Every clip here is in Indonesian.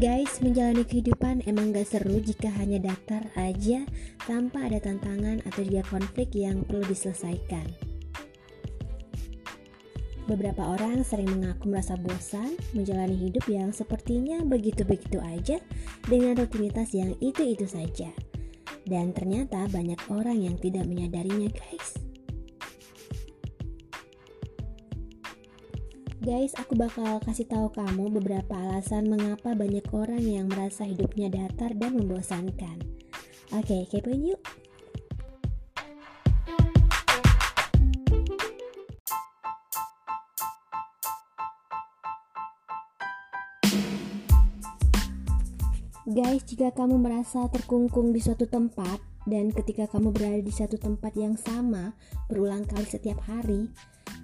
Guys, menjalani kehidupan emang gak seru jika hanya datar aja tanpa ada tantangan atau juga konflik yang perlu diselesaikan. Beberapa orang sering mengaku merasa bosan menjalani hidup yang sepertinya begitu-begitu aja dengan rutinitas yang itu-itu saja. Dan ternyata banyak orang yang tidak menyadarinya, guys. Guys, aku bakal kasih tahu kamu beberapa alasan mengapa banyak orang yang merasa hidupnya datar dan membosankan. Oke, kepoin yuk. Guys, jika kamu merasa terkungkung di suatu tempat dan ketika kamu berada di satu tempat yang sama berulang kali setiap hari,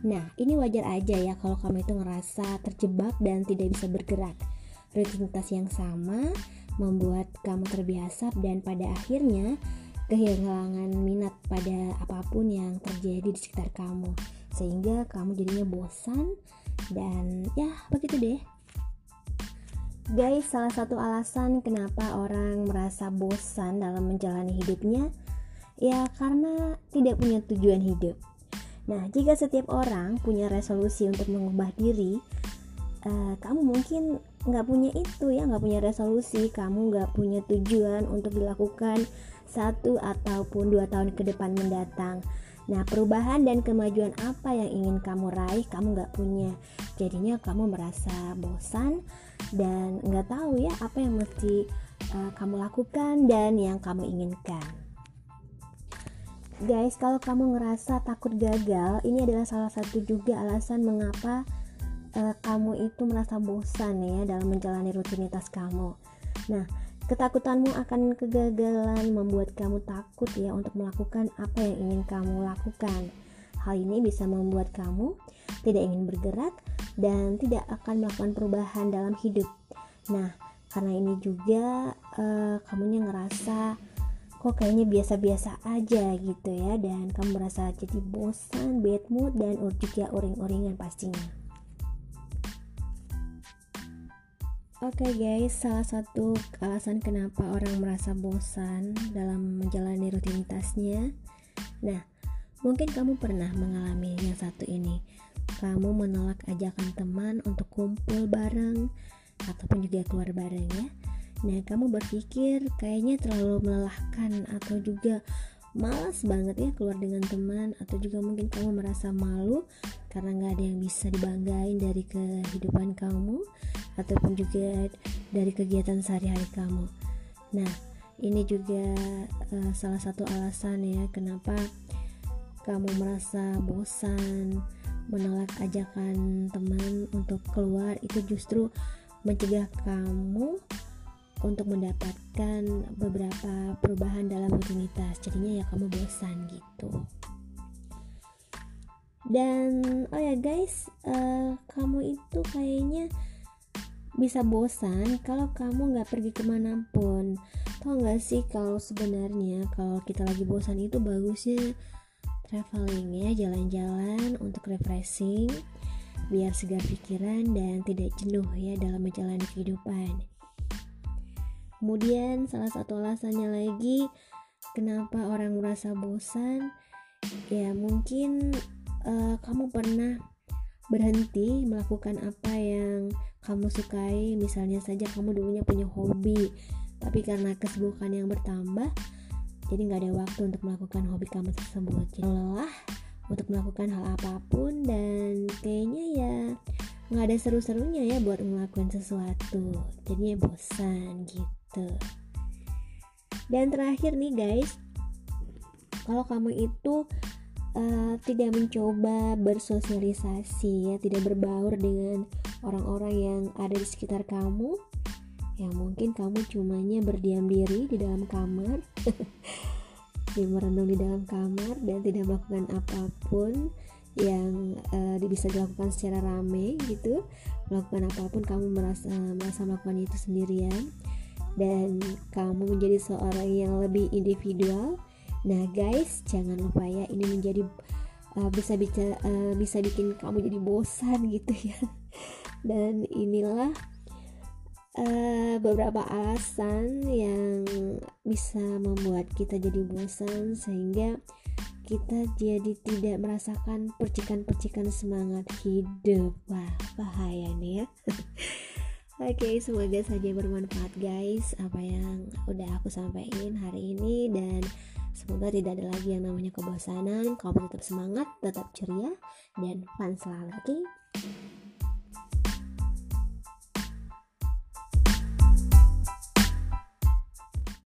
Nah, ini wajar aja ya kalau kamu itu ngerasa terjebak dan tidak bisa bergerak. Rutinitas yang sama membuat kamu terbiasa dan pada akhirnya kehilangan minat pada apa pun yang terjadi di sekitar kamu. Sehingga kamu jadinya bosan dan ya begitu deh. Guys, salah satu alasan kenapa orang merasa bosan dalam menjalani hidupnya ya karena tidak punya tujuan hidup. Nah, jika setiap orang punya resolusi untuk mengubah diri, uh, kamu mungkin nggak punya itu ya, nggak punya resolusi, kamu nggak punya tujuan untuk dilakukan satu ataupun dua tahun ke depan mendatang. Nah, perubahan dan kemajuan apa yang ingin kamu raih, kamu nggak punya. Jadinya kamu merasa bosan dan nggak tahu ya apa yang mesti uh, kamu lakukan dan yang kamu inginkan. Guys, kalau kamu ngerasa takut gagal, ini adalah salah satu juga alasan mengapa uh, kamu itu merasa bosan ya dalam menjalani rutinitas kamu. Nah, ketakutanmu akan kegagalan membuat kamu takut ya untuk melakukan apa yang ingin kamu lakukan. Hal ini bisa membuat kamu tidak ingin bergerak dan tidak akan melakukan perubahan dalam hidup. Nah, karena ini juga uh, kamunya ngerasa kok kayaknya biasa-biasa aja gitu ya dan kamu merasa jadi bosan, bad mood dan juga uring-uringan pastinya. Oke okay guys, salah satu alasan kenapa orang merasa bosan dalam menjalani rutinitasnya. Nah, mungkin kamu pernah mengalami yang satu ini. Kamu menolak ajakan teman untuk kumpul bareng ataupun juga keluar bareng ya Nah, kamu berpikir kayaknya terlalu melelahkan atau juga malas banget ya keluar dengan teman atau juga mungkin kamu merasa malu karena nggak ada yang bisa dibanggain dari kehidupan kamu ataupun juga dari kegiatan sehari-hari kamu. Nah, ini juga uh, salah satu alasan ya kenapa kamu merasa bosan menolak ajakan teman untuk keluar itu justru mencegah kamu untuk mendapatkan beberapa perubahan dalam rutinitas. Jadinya ya kamu bosan gitu. Dan oh ya guys uh, kamu itu kayaknya bisa bosan kalau kamu nggak pergi ke mana pun. Tau nggak sih kalau sebenarnya kalau kita lagi bosan itu bagusnya traveling ya jalan-jalan untuk refreshing biar segar pikiran dan tidak jenuh ya dalam menjalani kehidupan Kemudian salah satu alasannya lagi kenapa orang merasa bosan? Ya mungkin uh, kamu pernah berhenti melakukan apa yang kamu sukai. Misalnya saja kamu dulunya punya hobi tapi karena kesibukan yang bertambah jadi nggak ada waktu untuk melakukan hobi kamu tersebut. Jadi lelah untuk melakukan hal apa pun dan kayaknya ya nggak ada seru-serunya ya buat melakukan sesuatu. Jadinya bosan gitu gitu. Dan terakhir nih guys. Kalau kamu itu uh, tidak mencoba bersosialisasi ya tidak berbaur dengan orang-orang yang ada di sekitar kamu yang mungkin kamu cumanya berdiam diri di dalam kamar merenung di dalam kamar dan tidak melakukan apa pun yang uh, bisa dilakukan secara rame gitu. Melakukan apa pun kamu merasa merasa melakukan itu sendirian dan kamu menjadi seorang yang lebih individual. Nah, guys, jangan lupa ya ini menjadi uh, bisa uh, bisa bikin kamu jadi bosan gitu ya. Dan inilah uh, beberapa alasan yang bisa membuat kita jadi bosan sehingga kita jadi tidak merasakan percikan-percikan semangat hidup wah bahaya nih ya Oke, okay, semoga saja bermanfaat guys apa yang udah aku sampaikan hari ini dan semoga tidak ada lagi yang namanya kebosanan. Kamu tetap semangat, tetap ceria dan fun selalu. Oke, okay?